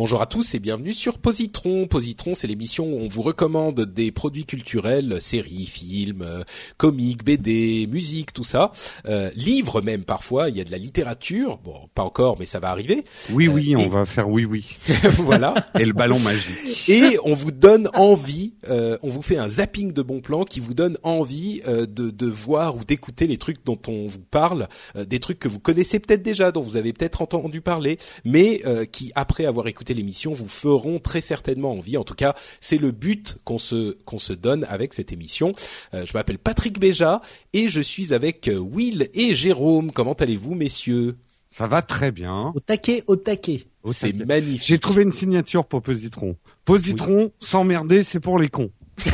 Bonjour à tous et bienvenue sur Positron. Positron, c'est l'émission où on vous recommande des produits culturels, séries, films, euh, comics, BD, musique, tout ça, euh, livres même parfois. Il y a de la littérature, bon, pas encore, mais ça va arriver. Oui, Euh, oui, et- on va faire oui, oui. voilà. Et le ballon magique. Et on vous donne envie, euh, on vous fait un zapping de bons plans qui vous donne envie euh, de, de voir ou d'écouter les trucs dont on vous parle, euh, des trucs que vous connaissez peut-être déjà, dont vous avez peut-être entendu parler, mais euh, qui après avoir écouté l'émission vous feront très certainement envie. En tout cas, c'est le but qu'on se qu'on se donne avec cette émission. Euh, je m'appelle Patrick Béja et je suis avec euh, Will et Jérôme. Comment allez-vous, messieurs? Ça va très bien. Au taquet, au taquet. C'est magnifique. J'ai trouvé une signature pour Positron. Positron, s'emmerder, c'est pour les cons.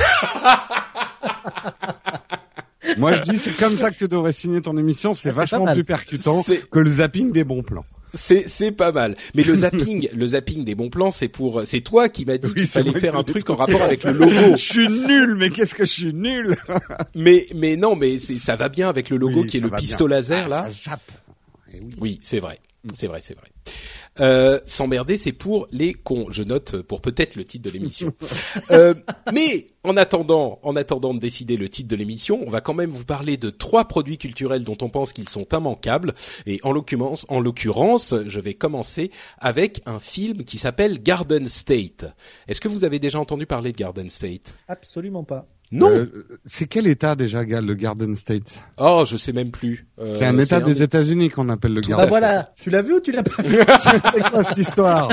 Moi, je dis, c'est comme ça que tu devrais signer ton émission. C'est Ah, vachement plus percutant que le zapping des bons plans. C'est c'est pas mal. Mais le zapping, le zapping des bons plans, c'est pour c'est toi qui m'as dit Oui, qu'il fallait faire un truc en rapport avec le logo. je suis nul, mais qu'est-ce que je suis nul mais mais non, mais ça va bien avec le logo Oui, qui est le pistolet laser Ah, là. Ça zappe. Eh oui. Oui, c'est vrai. C'est vrai, c'est vrai. Euh, S'emmerder, c'est pour les cons. Je note pour peut-être le titre de l'émission. Euh, mais en attendant, en attendant de décider le titre de l'émission, on va quand même vous parler de trois produits culturels dont on pense qu'ils sont immanquables. Et en l'occurrence, en l'occurrence, je vais commencer avec un film qui s'appelle Garden State. Est-ce que vous avez déjà entendu parler de Garden State? Absolument pas. Non. Euh, c'est quel état déjà, le Garden State? Oh, je sais même plus. Euh, C'est un état des un- États-Unis qu'on appelle le Tout Garden Bah voilà, tu l'as vu ou tu l'as pas vu? C'est quoi cette histoire?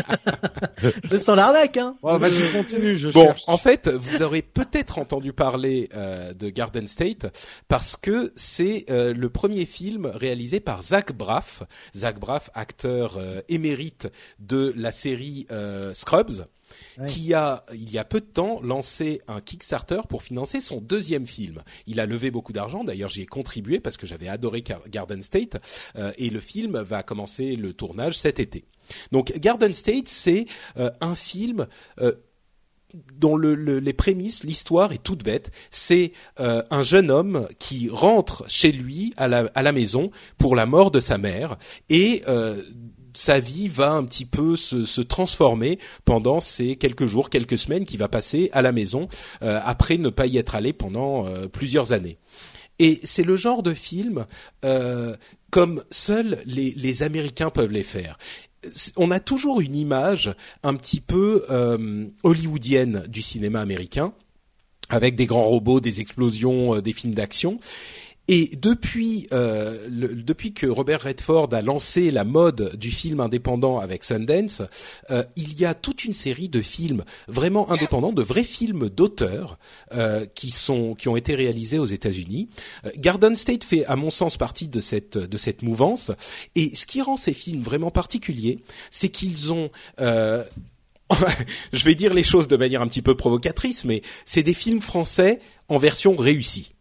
Je sens l'arnaque, hein. oh, Vas-y, continue, je Bon, cherche. en fait, vous aurez peut-être entendu parler euh, de Garden State parce que c'est euh, le premier film réalisé par Zach Braff. Zach Braff, acteur euh, émérite de la série euh, Scrubs. Qui a, il y a peu de temps, lancé un Kickstarter pour financer son deuxième film. Il a levé beaucoup d'argent, d'ailleurs j'y ai contribué parce que j'avais adoré Gar- Garden State, euh, et le film va commencer le tournage cet été. Donc Garden State, c'est euh, un film euh, dont le, le- les prémices, l'histoire est toute bête. C'est un jeune homme qui rentre chez lui à la, maison pour la mort de sa mère et sa vie va un petit peu se, se transformer pendant ces quelques jours, quelques semaines qu'il va passer à la maison euh, après ne pas y être allé pendant euh, plusieurs années. Et c'est le genre de film euh, comme seuls les, les Américains peuvent les faire. On a toujours une image un petit peu euh, hollywoodienne du cinéma américain, avec des grands robots, des explosions, euh, des films d'action. Et depuis, euh, le- depuis que Robert Redford a lancé la mode du film indépendant avec Sundance, euh, il y a toute une série de films vraiment indépendants, de vrais films d'auteurs euh, qui sont qui ont été réalisés aux États-Unis. Euh, Garden State fait, à mon sens, partie de cette de cette mouvance. Et ce qui rend ces films vraiment particuliers, c'est qu'ils ont euh, je vais dire les choses de manière un petit peu provocatrice, mais c'est des films français en version réussie.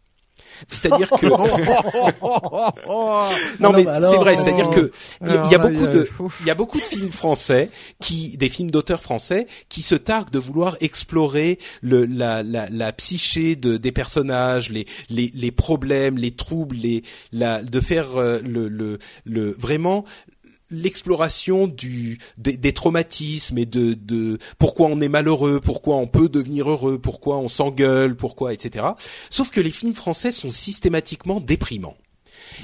C'est-à-dire que non, mais bah c'est vrai, euh, c'est-à-dire que il y a- beaucoup de il y a beaucoup de films français qui des films d'auteurs français qui se targuent de vouloir explorer le la la, la psyché de des personnages, les les les problèmes, les troubles, les la de faire euh, le le le vraiment l'exploration du des, des traumatismes et de de pourquoi on est malheureux, pourquoi on peut devenir heureux, pourquoi on s'engueule, pourquoi etc. Sauf que les films français sont systématiquement déprimants.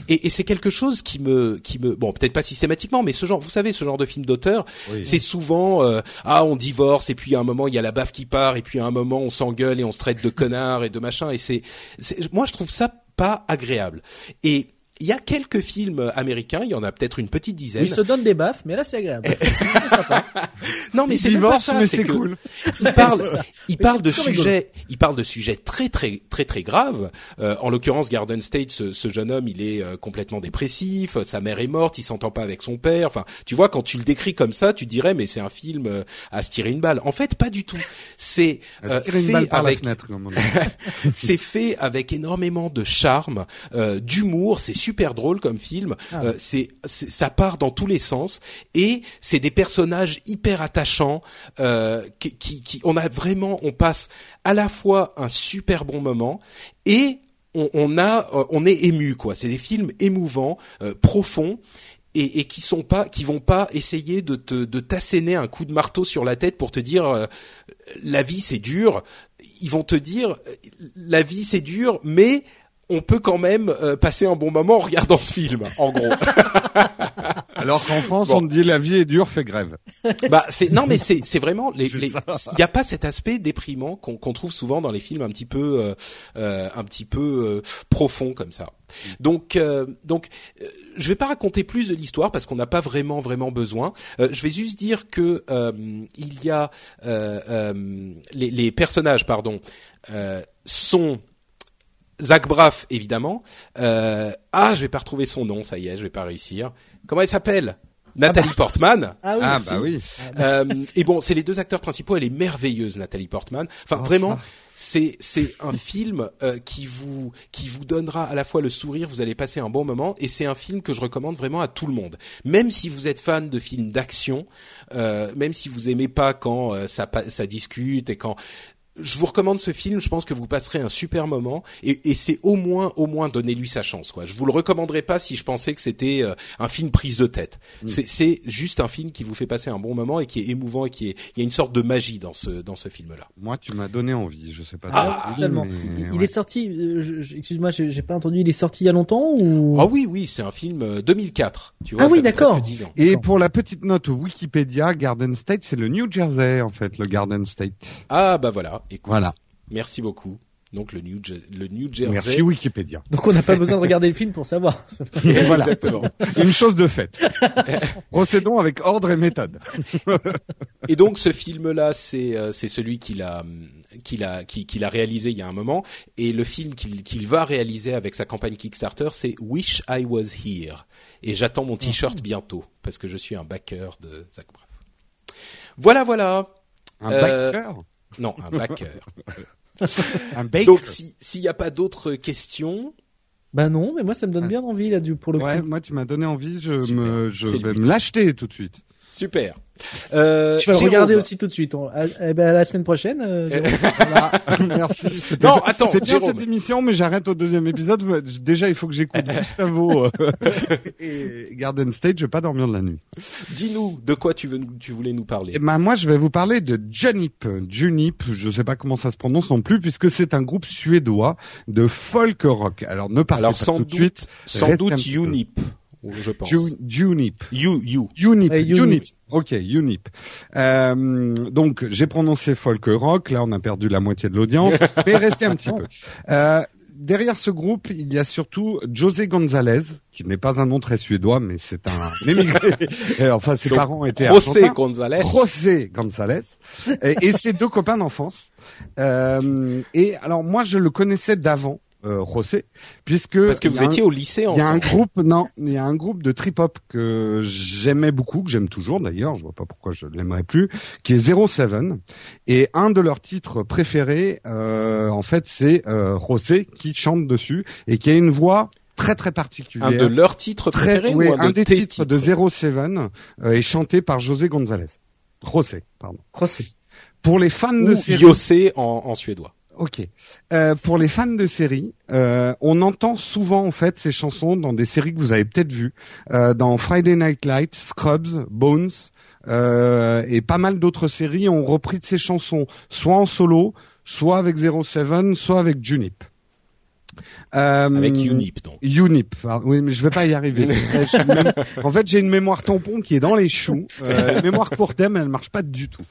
Et, et c'est quelque chose qui me, qui me, bon, peut-être pas systématiquement, mais ce genre, vous savez, ce genre de film d'auteur, Oui. c'est souvent, euh, ah, on divorce, et puis à un moment il y a la baffe qui part, et puis à un moment on s'engueule et on se traite de connard et de machin, et c'est, c'est, moi je trouve ça pas agréable. Et il y a quelques films américains, il y en a peut-être une petite dizaine. il se donne des baffes, mais là c'est agréable. C'est sympa. Non, mais Ils c'est pas ça, mais c'est cool. il parle, il Mais parle c'est de sujets, il parle de sujets très très très très graves. Euh, en l'occurrence, Garden State, ce, ce jeune homme, il est euh, complètement dépressif. euh, Sa mère est morte, il s'entend pas avec son père. Enfin, tu vois, quand tu le décris comme ça, tu dirais mais c'est un film euh, à se tirer une balle. En fait, pas du tout. C'est euh, fait avec c'est fait avec énormément de charme, euh, d'humour. C'est super drôle comme film. Ah. Euh, c'est, ça part dans tous les sens et c'est des personnages hyper attachants. Euh, qui, qui, qui- on a vraiment, on passe à la fois un super bon moment et on, on a, euh, on est ému quoi. C'est des films émouvants, euh, profonds. Et, et qui sont pas, qui vont pas essayer de te, de t'asséner un coup de marteau sur la tête pour te dire euh, la vie c'est dur. Ils vont te dire la vie c'est dur, mais on peut quand même euh, passer un bon moment en regardant ce film. En gros, Alors qu'en France, Bon. on dit la vie est dure, fais grève. bah c'est non mais c'est c'est vraiment les il y a pas cet aspect déprimant qu'on qu'on trouve souvent dans les films un petit peu euh, euh, un petit peu euh, profond comme ça. Donc euh, donc euh, je vais pas raconter plus de l'histoire parce qu'on n'a pas vraiment vraiment besoin. Euh, je vais juste dire que euh, il y a euh, euh, les, les personnages pardon euh, sont Zach Braff évidemment. Euh, ah je vais pas retrouver son nom ça y est je vais pas réussir. Comment elle s'appelle? Nathalie Portman. Ah oui. ah bah oui. Euh, et bon, c'est les deux acteurs principaux. Elle est merveilleuse, Nathalie Portman. Enfin, Oh, vraiment, c'est c'est un film euh, qui vous qui vous donnera à la fois le sourire. Vous allez passer un bon moment, et c'est un film que je recommande vraiment à tout le monde. Même si vous êtes fan de films d'action, euh, même si vous aimez pas quand euh, ça ça discute et quand je vous recommande ce film. Je pense que vous passerez un super moment et, et c'est au moins, au moins, donnez-lui sa chance. Quoi. Je vous le recommanderais pas si je pensais que c'était euh, un film prise de tête. C'est, c'est juste un film qui vous fait passer un bon moment et qui est émouvant et qui est. Il y a une sorte de magie dans ce dans ce film-là. Moi, tu m'as donné envie. Je sais pas. Ah, Totalement. mais Il, il ouais. est sorti. euh, Excuse-moi, j'ai j'ai pas entendu. Il est sorti il y a longtemps ou? Ah oui, oui, c'est un film euh, 2004. Tu vois, Ah oui, d'accord. presque 10 ans. Et pour la petite note Wikipédia, Garden State, c'est le New Jersey en fait, le Garden State. Ah bah voilà. Écoute, Voilà. Merci beaucoup. Donc le New Je- le New Jersey. Merci Wikipédia. Donc on n'a pas besoin de regarder le film pour savoir. Voilà. Exactement. Une chose de faite. Procédons avec ordre et méthode. Et donc ce film-là, c'est euh, c'est celui qu'il a qu'il a qui- qu'il a réalisé il y a un moment, et le film qu'il qu'il va réaliser avec sa campagne Kickstarter, c'est Wish I Was Here. Et j'attends mon t-shirt bientôt parce que je suis un backer de Zach Braff. Voilà, voilà. Un Euh, backer. Non, un backer. Un baker. donc si s'il n'y a pas d'autres questions, Bah non, mais moi ça me donne bien envie là du pour le Ouais, coup. moi tu m'as donné envie, je me, je vais me l'acheter tout de suite. Super. Euh, Tu vas le Jérôme. regarder aussi tout de suite. On- ah, eh ben, la semaine prochaine. euh. Voilà. Merci. Non, attends, C'est bien Jérôme. cette émission, mais j'arrête au deuxième épisode. Déjà, il faut que j'écoute Gustavo euh, et Garden State. Je vais pas dormir de la nuit. Dis-nous de quoi tu veux tu voulais nous parler? Et ben moi, je vais vous parler de Junip. Junip, je sais pas comment ça se prononce non plus, puisque c'est un groupe suédois de folk rock. Alors ne Alors pas sans tout de suite. sans doute peu. Je pense. Ju- Junip. You, you. Unip, Eh, Unip. Unip. Ok, Unip. Euh, donc, j'ai prononcé folk rock. Là, on a perdu la moitié de l'audience, mais restez un petit peu. Euh, derrière ce groupe, il y a surtout José González, qui n'est pas un nom très suédois, mais c'est un émigré. Euh, enfin, ses Donc, parents étaient José argentins. González. José González et, et ses deux copains d'enfance. Euh, et alors moi je le connaissais d'avant, euh, José, puisque Parce que vous un- étiez au lycée il y a un ensemble. groupe, non, il y a un groupe de trip hop que j'aimais beaucoup, que j'aime toujours d'ailleurs, je vois pas pourquoi je l'aimerais plus, qui est Zero Seven. Et un de leurs titres préférés, euh, en fait, c'est euh, José qui chante dessus et qui a une voix très très particulière. Un de leurs titres très, préférés ouais, ou un, un de des tes titres, de Zero Seven euh, est chanté par José González. José, pardon. José. Pour les fans de Ou Yossé en, en suédois. Ok. Euh, pour les fans de séries, euh, on entend souvent en fait ces chansons dans des séries que vous avez peut-être vues, euh, dans Friday Night Lights, Scrubs, Bones euh, et pas mal d'autres séries ont repris de ces chansons, soit en solo, soit avec Zero Seven, soit avec Junip. Euh, Avec Unip, donc. Unip. Ah, oui, mais je vais pas y arriver. Même- En fait, j'ai une mémoire tampon qui est dans les choux. Euh, mémoire court terme, elle marche pas du tout.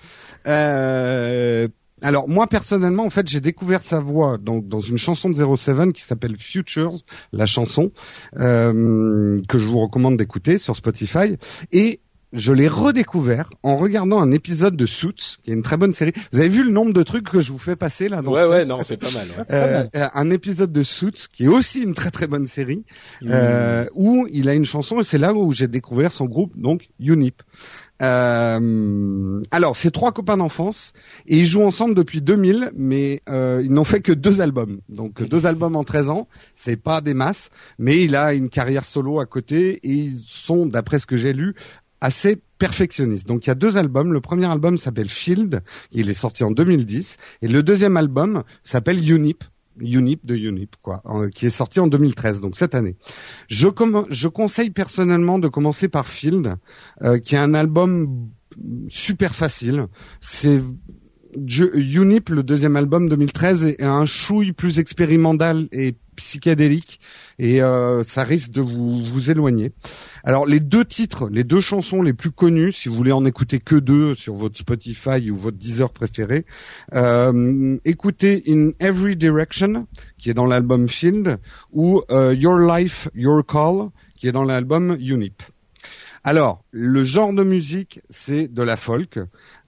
Euh, alors moi personnellement, en fait, j'ai découvert sa voix dans, dans une chanson de 07 qui s'appelle Futures, la chanson euh, que je vous recommande d'écouter sur Spotify. Et je l'ai redécouvert en regardant un épisode de Suits, qui est une très bonne série. Vous avez vu le nombre de trucs que je vous fais passer là dans Ouais, ce ouais, test non, c'est pas mal. ouais. Pas mal. Euh, un épisode de Suits qui est aussi une très très bonne série euh, où il a une chanson et c'est là où j'ai découvert son groupe donc Unip. Euh, alors c'est trois copains d'enfance et ils jouent ensemble depuis 2000 mais euh, ils n'ont fait que deux albums. Donc deux albums en 13 ans c'est pas des masses mais il a une carrière solo à côté et ils sont d'après ce que j'ai lu assez perfectionnistes. Donc il y a deux albums. Le premier album s'appelle Field il est sorti en 2010 et le deuxième album s'appelle Unip Unip de Unip quoi, qui est sorti en 2013, donc cette année. Je, je conseille personnellement de commencer par Field, euh, qui est un album super facile. C'est Unip, le deuxième album 2013, est un chouille plus expérimental et psychédélique, et euh, ça risque de vous, vous éloigner. Alors les deux titres, les deux chansons les plus connues, si vous voulez en écouter que deux sur votre Spotify ou votre Deezer préféré, euh, écoutez In Every Direction, qui est dans l'album Field, ou euh, Your Life, Your Call, qui est dans l'album Unip. Alors, le genre de musique, c'est de la folk.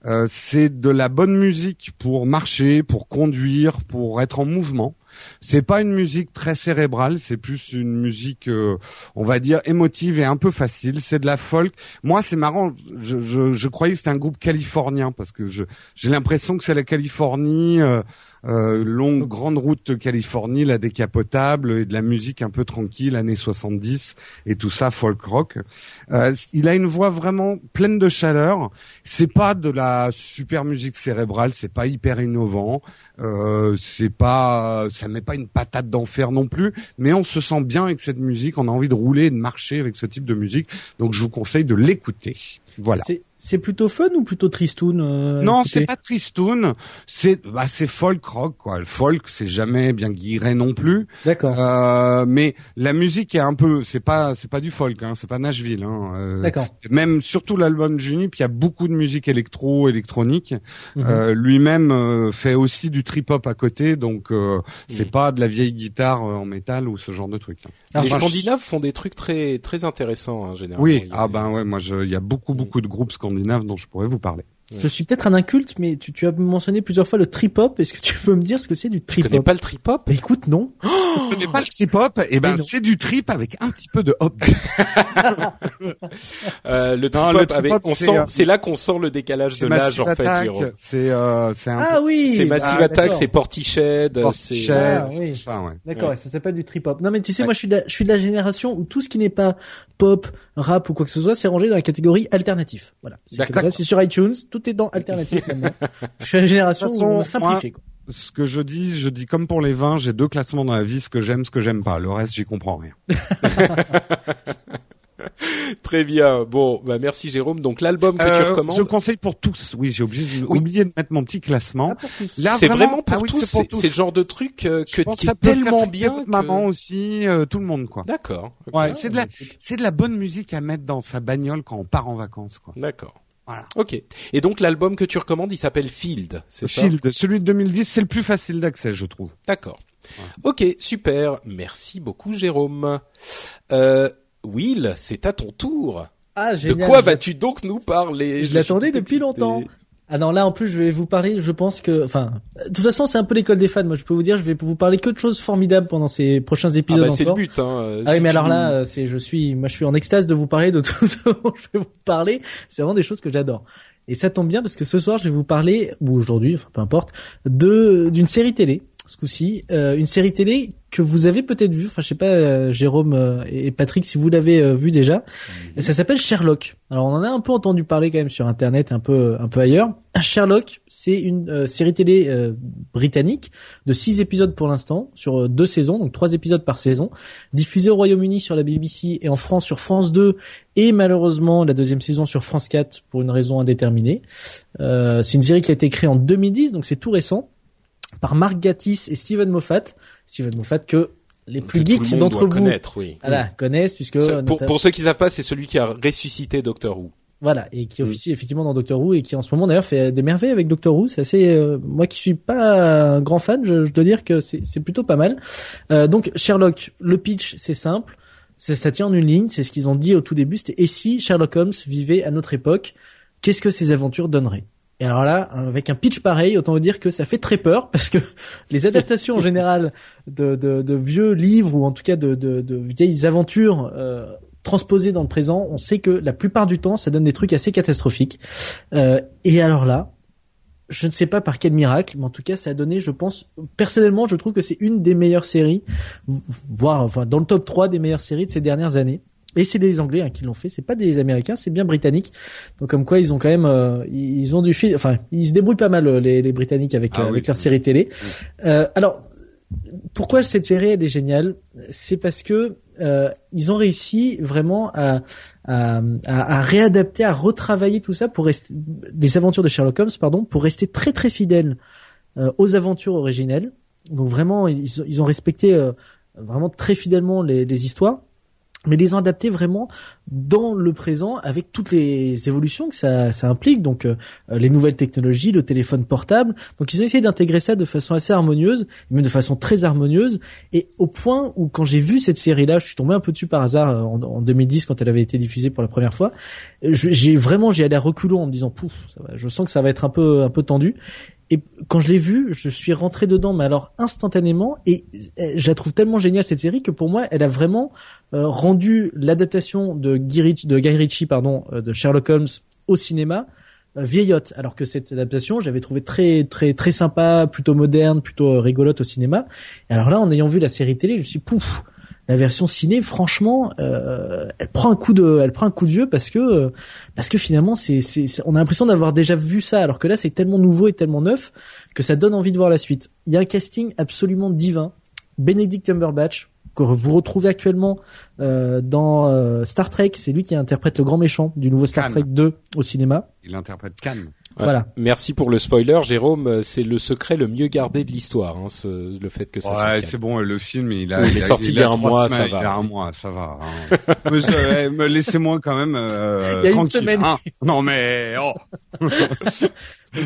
Euh, c'est de la bonne musique pour marcher, pour conduire, pour être en mouvement. C'est pas une musique très cérébrale, c'est plus une musique, euh, on va dire, émotive et un peu facile. C'est de la folk. Moi, c'est marrant. Je, je, je croyais que c'était un groupe californien parce que j'ai l'impression que c'est la Californie. euh, euh, longue grande route Californie, la décapotable et de la musique un peu tranquille, années 70 et tout ça, folk rock. Euh, il a une voix vraiment pleine de chaleur. C'est pas de la super musique cérébrale, c'est pas hyper innovant, euh, c'est pas, ça met pas une patate d'enfer non plus, mais on se sent bien avec cette musique. On a envie de rouler de marcher avec ce type de musique, donc je vous conseille de l'écouter. Voilà. C'est- plutôt fun ou plutôt tristoun euh, Non, c'est pas tristoun, c'est bah c'est folk rock quoi. Le folk, c'est jamais bien guiré non plus. D'accord. Euh, mais la musique est un peu, c'est pas, c'est pas du folk, hein, c'est pas Nashville. Hein, euh, D'accord. Même surtout l'album Junip, il y a beaucoup de musique électro, électronique. Mhm. Euh, Lui-même euh, fait aussi du trip hop à côté, donc euh, c'est Mhm. pas de la vieille guitare euh, en métal ou ce genre de truc. hein. Alors, les Scandinaves font des trucs très très intéressants, hein, généralement. Oui, Il y a ah ben ouais, moi je, il y a beaucoup beaucoup de groupes scandinaves dont je pourrais vous parler. Je suis peut-être un inculte, mais tu, tu as mentionné plusieurs fois le trip hop. Est-ce que tu peux me dire ce que c'est du Tu trip connais hop pas le trip hop Bah écoute, non. Ce n'est pas le trip hop, et ben c'est du trip avec un petit peu de hop. Euh, Le trip hop, avec, on c'est, sent, euh, c'est là qu'on sent le décalage de l'âge en fait. C'est euh, c'est un Ah oui. C'est Massive ah, Attack, c'est Portiched, c'est Ah, oui. ouais. D'accord, Ouais. ça s'appelle du trip hop. Non mais tu sais, moi je suis de la, je suis de la génération où tout ce qui n'est pas pop, rap ou quoi que ce soit, c'est rangé dans la catégorie alternatif. Voilà. C'est D'accord. comme ça, C'est sur iTunes, tout est dans alternatif maintenant. Je suis de la génération toute où on façon, simplifie. quoi. Ce que je dis, je dis comme pour les vins, j'ai deux classements dans la vie, ce que j'aime, ce que j'aime pas. Le reste, j'y comprends rien. Très bien. Bon, bah merci Jérôme. Donc l'album que tu Euh, recommandes, je conseille pour tous. Oui, j'ai obligé, Oui. oublié de mettre mon petit classement. Ah. Là, c'est vraiment pour ah oui, tous. c'est pour C'est le genre de truc euh, que qui ça est tellement bien. que- maman aussi, euh, tout le monde quoi. D'accord. ok. Ouais, c'est de la, c'est de la bonne musique à mettre dans sa bagnole quand on part en vacances quoi. D'accord. Voilà. Ok. Et donc l'album que tu recommandes, il s'appelle Field, c'est ça? Field, celui de 2010, c'est le plus facile d'accès, je trouve. D'accord. Ok, super. Merci beaucoup Jérôme. Euh, Will, c'est à ton tour. Ah, De génial. quoi Je- vas-tu donc nous parler? Je l'attendais depuis longtemps. Ah non, là en plus je vais vous parler, je pense que, enfin, de toute façon c'est un peu l'école des fans. Moi je peux vous dire, je vais vous parler que de choses formidables pendant ces prochains Ah épisodes bah c'est le but. Hein. Ah oui, Si mais alors nous- là, c'est, je suis, moi, je suis en extase de vous parler de tout ce dont je vais vous parler. C'est vraiment des choses que j'adore. Et ça tombe bien parce que ce soir, je vais vous parler, ou aujourd'hui, enfin, peu importe, de, d'une série télé. Ce coup-ci, euh, une série télé que vous avez peut-être vue. Enfin, je sais pas, euh, Jérôme euh, et Patrick, si vous l'avez euh, vu déjà. Ça s'appelle Sherlock. Alors, on en a un peu entendu parler quand même sur Internet, un peu, un peu ailleurs. Sherlock, c'est une euh, série télé euh, britannique de six épisodes pour l'instant, sur deux saisons, donc trois épisodes par saison, diffusée au Royaume-Uni sur la BBC et en France sur France 2 et malheureusement la deuxième saison sur France 4 pour une raison indéterminée. Euh, c'est une série qui a été créée en 2010, donc c'est tout récent, par Mark Gatiss et Steven Moffat. Steven Moffat que les plus geeks d'entre vous oui. voilà, connaissent puisque pour, pour, ceux qui savent pas, c'est celui qui a ressuscité Doctor Who. Voilà, et qui officie effectivement dans Doctor Who et qui en ce moment d'ailleurs fait des merveilles avec Doctor Who. C'est assez, euh, moi qui suis pas un grand fan, je, je dois dire que c'est plutôt pas mal. Euh, donc Sherlock, le pitch c'est simple, ça, ça tient en une ligne, c'est ce qu'ils ont dit au tout début. C'était et si Sherlock Holmes vivait à notre époque, qu'est-ce que ses aventures donneraient? Et alors là, avec un pitch pareil, autant vous dire que ça fait très peur parce que les adaptations en général de, de, de, vieux livres ou en tout cas de, de vieilles aventures euh, transposées dans le présent, on sait que la plupart du temps, ça donne des trucs assez catastrophiques. Euh, et alors là, je ne sais pas par quel miracle, mais en tout cas, ça a donné, je pense, personnellement, je trouve que c'est une des meilleures séries, voire enfin dans le top 3 des meilleures séries de ces dernières années. Et c'est des Anglais hein, qui l'ont fait, c'est pas des Américains, c'est bien britannique. Donc comme quoi ils ont quand même, euh, ils ont du fil, enfin ils se débrouillent pas mal euh, les, les Britanniques avec ah euh, avec leur série télé. Euh, alors pourquoi cette série elle est géniale? C'est parce que ils ont réussi vraiment à, à, à, réadapter, à retravailler tout ça pour rester des aventures de Sherlock Holmes, pardon, pour rester très très fidèles aux aventures originelles. Donc vraiment ils, ils ont respecté vraiment très fidèlement les, les histoires mais les ont adaptés vraiment dans le présent avec toutes les évolutions que ça, ça implique, donc euh, les nouvelles technologies, le téléphone portable. Donc ils ont essayé d'intégrer ça de façon assez harmonieuse, même de façon très harmonieuse, et au point où quand j'ai vu cette série-là, je suis tombé un peu dessus par hasard euh, en, en 2010 quand elle avait été diffusée pour la première fois. J'ai vraiment j'ai allé à reculons en me disant pouf, ça va, je sens que ça va être un peu un peu tendu. Et quand je l'ai vu, je suis rentré dedans, mais alors instantanément, et je la trouve tellement géniale cette série que pour moi, elle a vraiment euh, rendu l'adaptation de Guy Ritchie, de pardon, euh, de Sherlock Holmes au cinéma euh, vieillotte. Alors que cette adaptation, j'avais trouvé très très très sympa, plutôt moderne, plutôt rigolote au cinéma. Et alors là, en ayant vu la série télé, je me suis pouf, la version ciné, franchement, euh, elle prend un coup de, elle prend un coup de vieux parce que parce que finalement, c'est, c'est, on a l'impression d'avoir déjà vu ça, alors que là, c'est tellement nouveau et tellement neuf que ça donne envie de voir la suite. Il y a un casting absolument divin. Benedict Cumberbatch, que vous retrouvez actuellement euh, dans euh, Star Trek. C'est lui qui interprète le grand méchant du nouveau Star Trek 2 au cinéma. Il interprète Khan. Voilà. Merci pour le spoiler, Jérôme. C'est le secret le mieux gardé de l'histoire, hein, ce, le fait que ça. Ouais, c'est bon. Le film, il a, il, est sorti il, y a un mois, ça va. Il y a un mois, ça va. Hein. Laissez-moi quand même euh, il y a une semaine. Hein. non mais oh.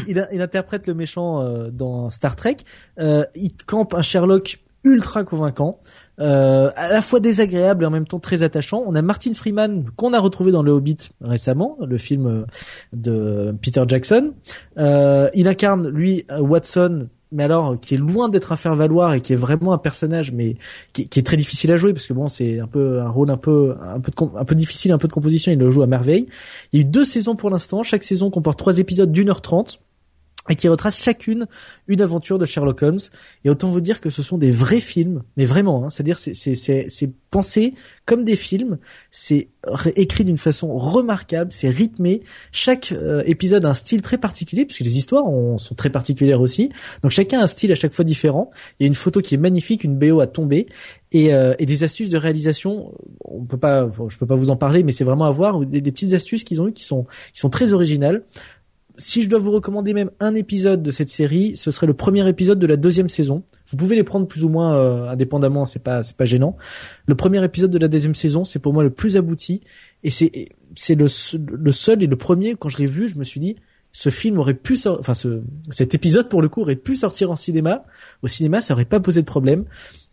il, il, interprète le méchant euh, dans Star Trek. Euh, il campe un Sherlock ultra convaincant euh, à la fois désagréable et en même temps très attachant. On a Martin Freeman qu'on a retrouvé dans Le Hobbit récemment, le film euh, de Peter Jackson. Euh, il incarne lui Watson, mais alors qui est loin d'être un faire valoir et qui est vraiment un personnage, mais qui, est très difficile à jouer parce que bon, c'est un peu un rôle un peu un peu un peu difficile, un peu de composition. Il le joue à merveille. Il y a eu deux saisons pour l'instant. Chaque saison comporte trois épisodes d'une heure trente et qui retrace chacune une aventure de Sherlock Holmes. Et autant vous dire que ce sont des vrais films, mais vraiment, hein, c'est-à-dire c'est c'est pensé comme des films, c'est écrit d'une façon remarquable, c'est rythmé. Chaque euh, épisode a un style très particulier, puisque les histoires sont très particulières aussi. Donc chacun a un style à chaque fois différent. Il y a une photo qui est magnifique, une BO à tomber, et, euh, et des astuces de réalisation. On peut pas, je peux pas vous en parler, mais c'est vraiment à voir des, des petites astuces qu'ils ont eu qui sont qui sont très originales si je dois vous recommander même un épisode de cette série, ce serait le premier épisode de la deuxième saison. Vous pouvez les prendre plus ou moins euh, indépendamment, c'est pas c'est pas gênant. Le premier épisode de la deuxième saison, c'est pour moi le plus abouti et c'est c'est le le seul et le premier quand je l'ai vu, je me suis dit ce film aurait pu enfin ce cet épisode pour le coup aurait pu sortir en cinéma. Au cinéma, ça aurait pas posé de problème.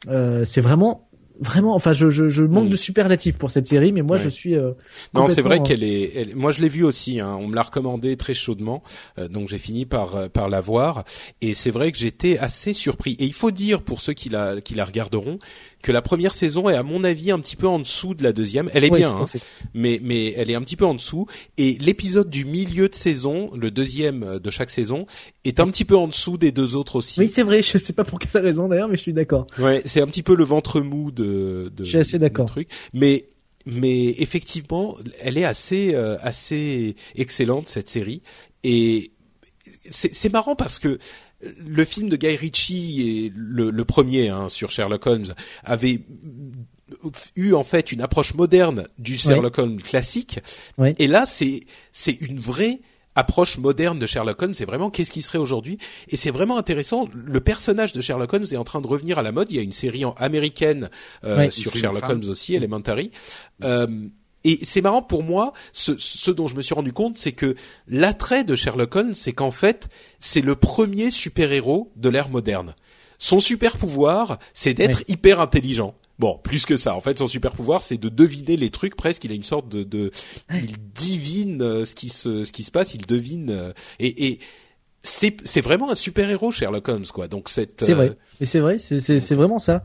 Euh, c'est vraiment vraiment, enfin, je, je, je manque mm. de superlatifs pour cette série, mais moi, je suis. Euh, non, c'est vrai qu'elle est. Elle, moi, je l'ai vue aussi. Hein, on me l'a recommandé très chaudement, euh, donc j'ai fini par euh, par la voir. Et c'est vrai que j'étais assez surpris. Et il faut dire pour ceux qui la qui la regarderont que la première saison est à mon avis un petit peu en dessous de la deuxième. Elle est bien, hein, mais mais elle est un petit peu en dessous. Et l'épisode du milieu de saison, le deuxième de chaque saison, est un petit peu en dessous des deux autres aussi. Oui, c'est vrai. Je sais pas pour quelle raison d'ailleurs, mais je suis d'accord. Ouais, c'est un petit peu le ventre mou de. de je suis assez d'accord. Truc, mais mais effectivement, elle est assez euh, assez excellente cette série et c'est marrant parce que le film de Guy Ritchie et le, le premier hein, sur Sherlock Holmes avait eu en fait une approche moderne du Sherlock Holmes classique et là c'est c'est une vraie approche moderne de Sherlock Holmes, c'est vraiment qu'est-ce qui serait aujourd'hui? Et c'est vraiment intéressant. Le personnage de Sherlock Holmes est en train de revenir à la mode. Il y a une série américaine euh, sur Sherlock Holmes aussi, Elementary. Euh, et c'est marrant pour moi, ce, ce, dont je me suis rendu compte, c'est que l'attrait de Sherlock Holmes, c'est qu'en fait, c'est le premier super-héros de l'ère moderne. Son super pouvoir, c'est d'être hyper intelligent. Bon, plus que ça. En fait, son super pouvoir, c'est de deviner les trucs. Presque, il a une sorte de, de il divine euh, ce qui se, ce qui se passe. Il devine euh, et, et c'est, c'est vraiment un super héros, Sherlock Holmes, quoi. Donc cette. C'est vrai. Et c'est vrai. C'est, c'est, c'est vraiment ça.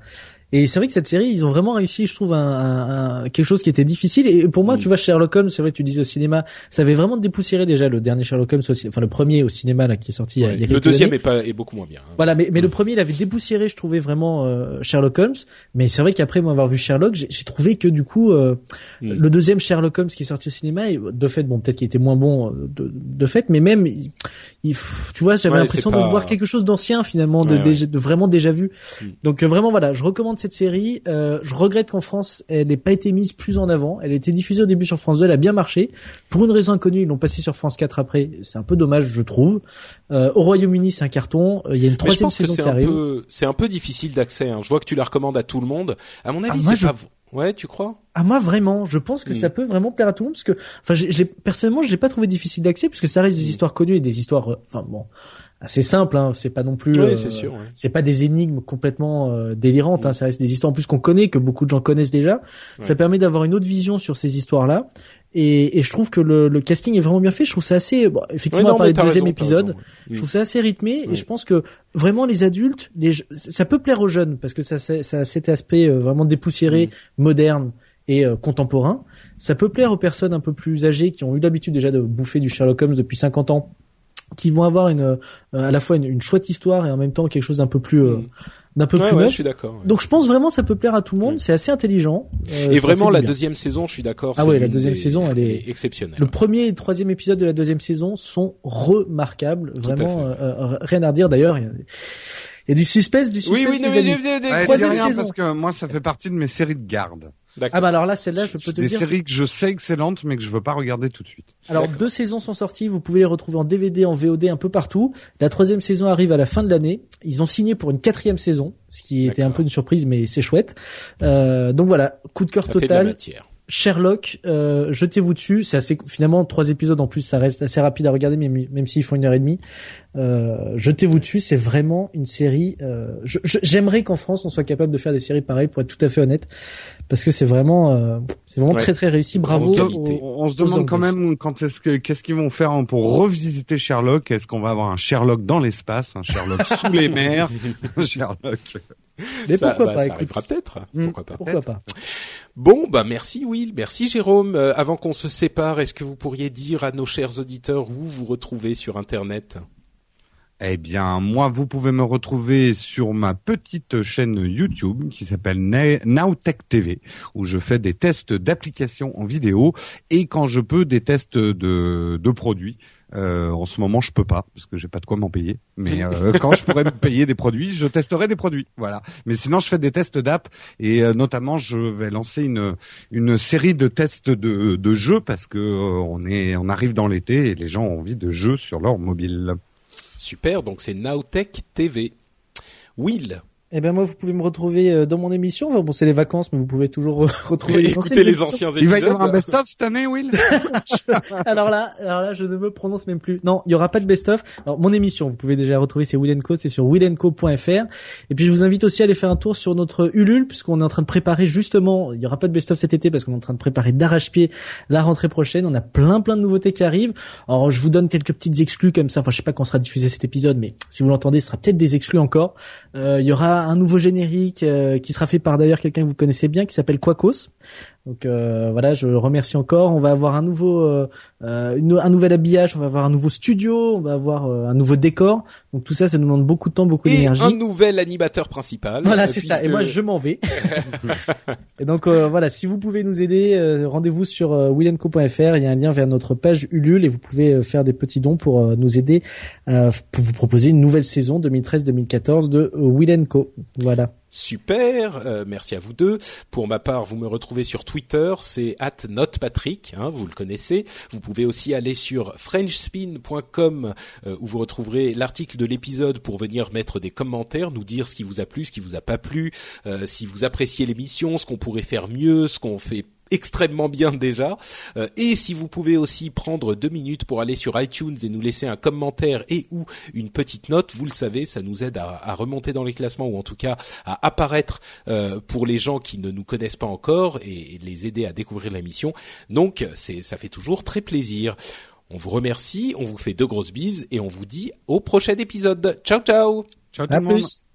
Et c'est vrai que cette série, ils ont vraiment réussi, je trouve, un, un, quelque chose qui était difficile. Et pour moi, mm. tu vois, Sherlock Holmes, c'est vrai, tu disais au cinéma, ça avait vraiment dépoussiéré déjà le dernier Sherlock Holmes, enfin le premier au cinéma là qui est sorti. il y a, le deuxième est pas est beaucoup moins bien. Hein. Voilà, mais, mais le mm. premier, il avait dépoussiéré, je trouvais vraiment euh, Sherlock Holmes. Mais c'est vrai qu'après moi avoir vu Sherlock, j'ai trouvé que du coup, euh, mm. le deuxième Sherlock Holmes qui est sorti au cinéma, de fait, bon, peut-être qu'il était moins bon euh, de, de fait, mais même, il, tu vois, j'avais l'impression de voir quelque chose d'ancien finalement, de, de, vraiment déjà vu. Donc vraiment, voilà, je recommande cette série. Euh, je regrette qu'en France, elle n'ait pas été mise plus en avant. Elle a été diffusée au début sur France 2, elle a bien marché. Pour une raison inconnue, ils l'ont passée sur France 4 après. C'est un peu dommage, je trouve. Euh, au Royaume-Uni, c'est un carton. Euh, il y a une troisième saison qui arrive. C'est un peu difficile d'accès. Hein. Je vois que tu la recommandes à tout le monde. À mon avis, ah, c'est pas. Ouais, tu crois? Ah moi vraiment, je pense que ça hmm. peut vraiment plaire à tout le monde parce que, enfin, je, personnellement, je l'ai pas trouvé difficile d'accès parce que ça reste des hmm. histoires connues et des histoires, euh, enfin bon, assez simples. Hein, c'est pas non plus, oui, c'est sûr. C'est pas des énigmes complètement euh, délirantes. Hein, hmm. ça reste des histoires en plus qu'on connaît, que beaucoup de gens connaissent déjà. Ça permet d'avoir une autre vision sur ces histoires-là et, et, je trouve que le, le, casting est vraiment bien fait. Je trouve ça assez, bon, effectivement, ouais, non, deuxième épisode, je trouve ça assez rythmé. Et je pense que vraiment les adultes, les, ça peut plaire aux jeunes parce que ça, ça, ça a cet aspect euh, vraiment dépoussiéré, mm. moderne et euh, contemporain. Ça peut plaire aux personnes un peu plus âgées qui ont eu l'habitude déjà de bouffer du Sherlock Holmes depuis 50 ans, qui vont avoir une, euh, à la fois une, une, chouette histoire et en même temps quelque chose d'un peu plus mm d'un peu plus ouais, je suis d'accord. Donc je pense vraiment ça peut plaire à tout le monde. C'est assez intelligent. Euh, et vraiment la deuxième saison, je suis d'accord. Ah ouais, la deuxième saison, elle est exceptionnelle. Le premier et le troisième épisode de la deuxième saison sont remarquables. Vraiment, euh, rien à redire d'ailleurs. Il y a du suspense, du suspense. Oui, oui, non, mais, mais, mais, parce que moi, ça fait partie de mes séries de garde. Ah bah alors là, celle-là, je peux te des dire. Des séries que je sais excellentes, mais que je veux pas regarder tout de suite. Alors deux saisons sont sorties, vous pouvez les retrouver en DVD, en VOD, un peu partout. La troisième saison arrive à la fin de l'année. Ils ont signé pour une quatrième saison, ce qui était un peu une surprise, mais c'est chouette. Euh, donc voilà, coup de cœur total. Sherlock, euh, jetez-vous dessus. C'est assez finalement trois épisodes en plus, ça reste assez rapide à regarder, même, même s'ils font une heure et demie. Euh, jetez-vous dessus, c'est vraiment une série. Euh, J'aimerais qu'en France on soit capable de faire des séries pareilles, pour être tout à fait honnête, parce que c'est vraiment, euh, c'est vraiment très très réussi. Bravo. On, se demande quand même quand est-ce que qu'est-ce qu'ils vont faire pour revisiter Sherlock. Est-ce qu'on va avoir un Sherlock dans l'espace, un Sherlock sous les mers, un Sherlock mais pourquoi pas, ça peut-être. Hmm, pourquoi pas Pourquoi pas Bon, bah merci Will, merci Jérôme. Euh, avant qu'on se sépare, est-ce que vous pourriez dire à nos chers auditeurs où vous retrouvez sur Internet? Eh bien, moi, vous pouvez me retrouver sur ma petite chaîne YouTube qui s'appelle Nowtech TV, où je fais des tests d'applications en vidéo et quand je peux des tests de, de produits. Euh, en ce moment, je peux pas parce que j'ai pas de quoi m'en payer. Mais euh, quand je pourrais me payer des produits, je testerai des produits. Voilà. Mais sinon, je fais des tests d'app et euh, notamment, je vais lancer une une série de tests de de jeux parce que on est on arrive dans l'été et les gens ont envie de jeux sur leur mobile. Super. Donc c'est Nowtech TV. Will. Eh ben moi, vous pouvez me retrouver euh, dans mon émission. Enfin, bon, c'est les vacances, mais vous pouvez toujours retrouver les Écoutez les anciens épisodes. Il va y avoir un best-of cette année, Will Alors là, alors là, je ne me prononce même plus. Non, il y aura pas de best-of. Alors mon émission, vous pouvez déjà retrouver, c'est Will Co, c'est sur willenco.fr. Et puis je vous invite aussi à aller faire un tour sur notre Ulule, puisqu'on est en train de préparer justement. Il y aura pas de best-of cet été parce qu'on est en train de préparer d'arrache-pied la rentrée prochaine. On a plein plein de nouveautés qui arrivent. Alors je vous donne quelques petites exclus comme ça. Enfin, je sais pas quand sera diffusé cet épisode, mais si vous l'entendez, ce sera peut-être des exclus encore. Euh, il y aura un nouveau générique euh, qui sera fait par d'ailleurs quelqu'un que vous connaissez bien qui s'appelle Quacos. Donc euh, voilà, je le remercie encore. On va avoir un nouveau, euh, euh un nouvel habillage, on va avoir un nouveau studio, on va avoir euh, un nouveau décor. Donc tout ça, ça nous demande beaucoup de temps, beaucoup d'énergie. Et un nouvel animateur principal. Voilà, c'est ça. Et moi, je m'en vais. et donc voilà, si vous pouvez nous aider, rendez-vous sur willenco.fr. Il y a un lien vers notre page Ulule et vous pouvez faire des petits dons pour nous aider pour vous proposer une nouvelle saison 2013-2014 de Willenco. Voilà. Super, euh, merci à vous deux. Pour ma part, vous me retrouvez sur Twitter, c'est @notepatrick, hein, vous le connaissez. Vous pouvez aussi aller sur frenchspin.com euh, où vous retrouverez l'article de l'épisode pour venir mettre des commentaires, nous dire ce qui vous a plu, ce qui vous a pas plu, euh, si vous appréciez l'émission, ce qu'on pourrait faire mieux, ce qu'on fait extrêmement bien déjà. Euh, et si vous pouvez aussi prendre deux minutes pour aller sur iTunes et nous laisser un commentaire et ou une petite note, vous le savez, ça nous aide à, remonter dans les classements ou en tout cas à apparaître euh, pour les gens qui ne nous connaissent pas encore et, les aider à découvrir l'émission. Donc c'est ça fait toujours très plaisir. On vous remercie, on vous fait deux grosses bises et on vous dit au prochain épisode. Ciao ciao. Ciao tout le monde. Thank